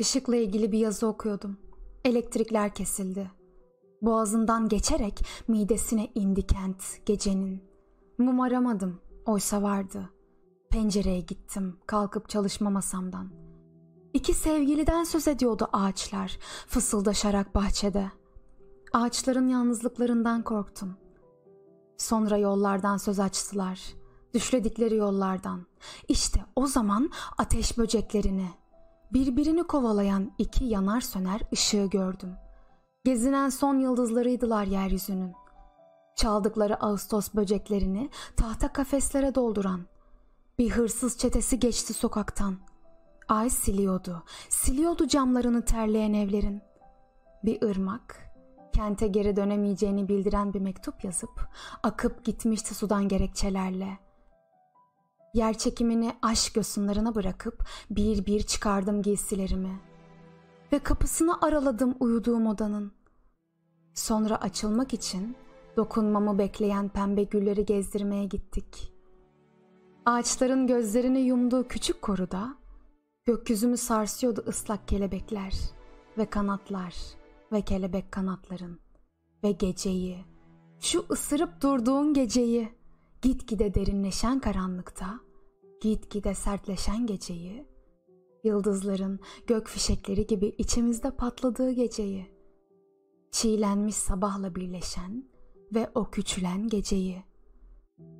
Işıkla ilgili bir yazı okuyordum. Elektrikler kesildi. Boğazından geçerek midesine indi kent gecenin. Mum aramadım, oysa vardı. Pencereye gittim, kalkıp çalışma masamdan. İki sevgiliden söz ediyordu ağaçlar, fısıldaşarak bahçede. Ağaçların yalnızlıklarından korktum. Sonra yollardan söz açtılar. Düşledikleri yollardan. İşte o zaman ateş böceklerini, birbirini kovalayan iki yanar söner ışığı gördüm. Gezinen son yıldızlarıydılar yeryüzünün. Çaldıkları Ağustos böceklerini tahta kafeslere dolduran. Bir hırsız çetesi geçti sokaktan. Ay siliyordu, siliyordu camlarını terleyen evlerin. Bir ırmak, kente geri dönemeyeceğini bildiren bir mektup yazıp akıp gitmişti sudan gerekçelerle. Yer çekimini aşk yosunlarına bırakıp bir bir çıkardım giysilerimi ve kapısını araladım uyuduğum odanın. Sonra açılmak için dokunmamı bekleyen pembe gülleri gezdirmeye gittik. Ağaçların gözlerini yumduğu küçük koruda gökyüzümü sarsıyordu ıslak kelebekler ve kanatlar ve kelebek kanatların ve geceyi, şu ısırıp durduğun geceyi, gitgide derinleşen karanlıkta, gitgide sertleşen geceyi, yıldızların gök fişekleri gibi içimizde patladığı geceyi, çiğlenmiş sabahla birleşen ve o küçülen geceyi.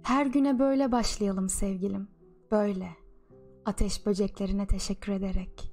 Her güne böyle başlayalım sevgilim, böyle. Ateş böceklerine teşekkür ederek.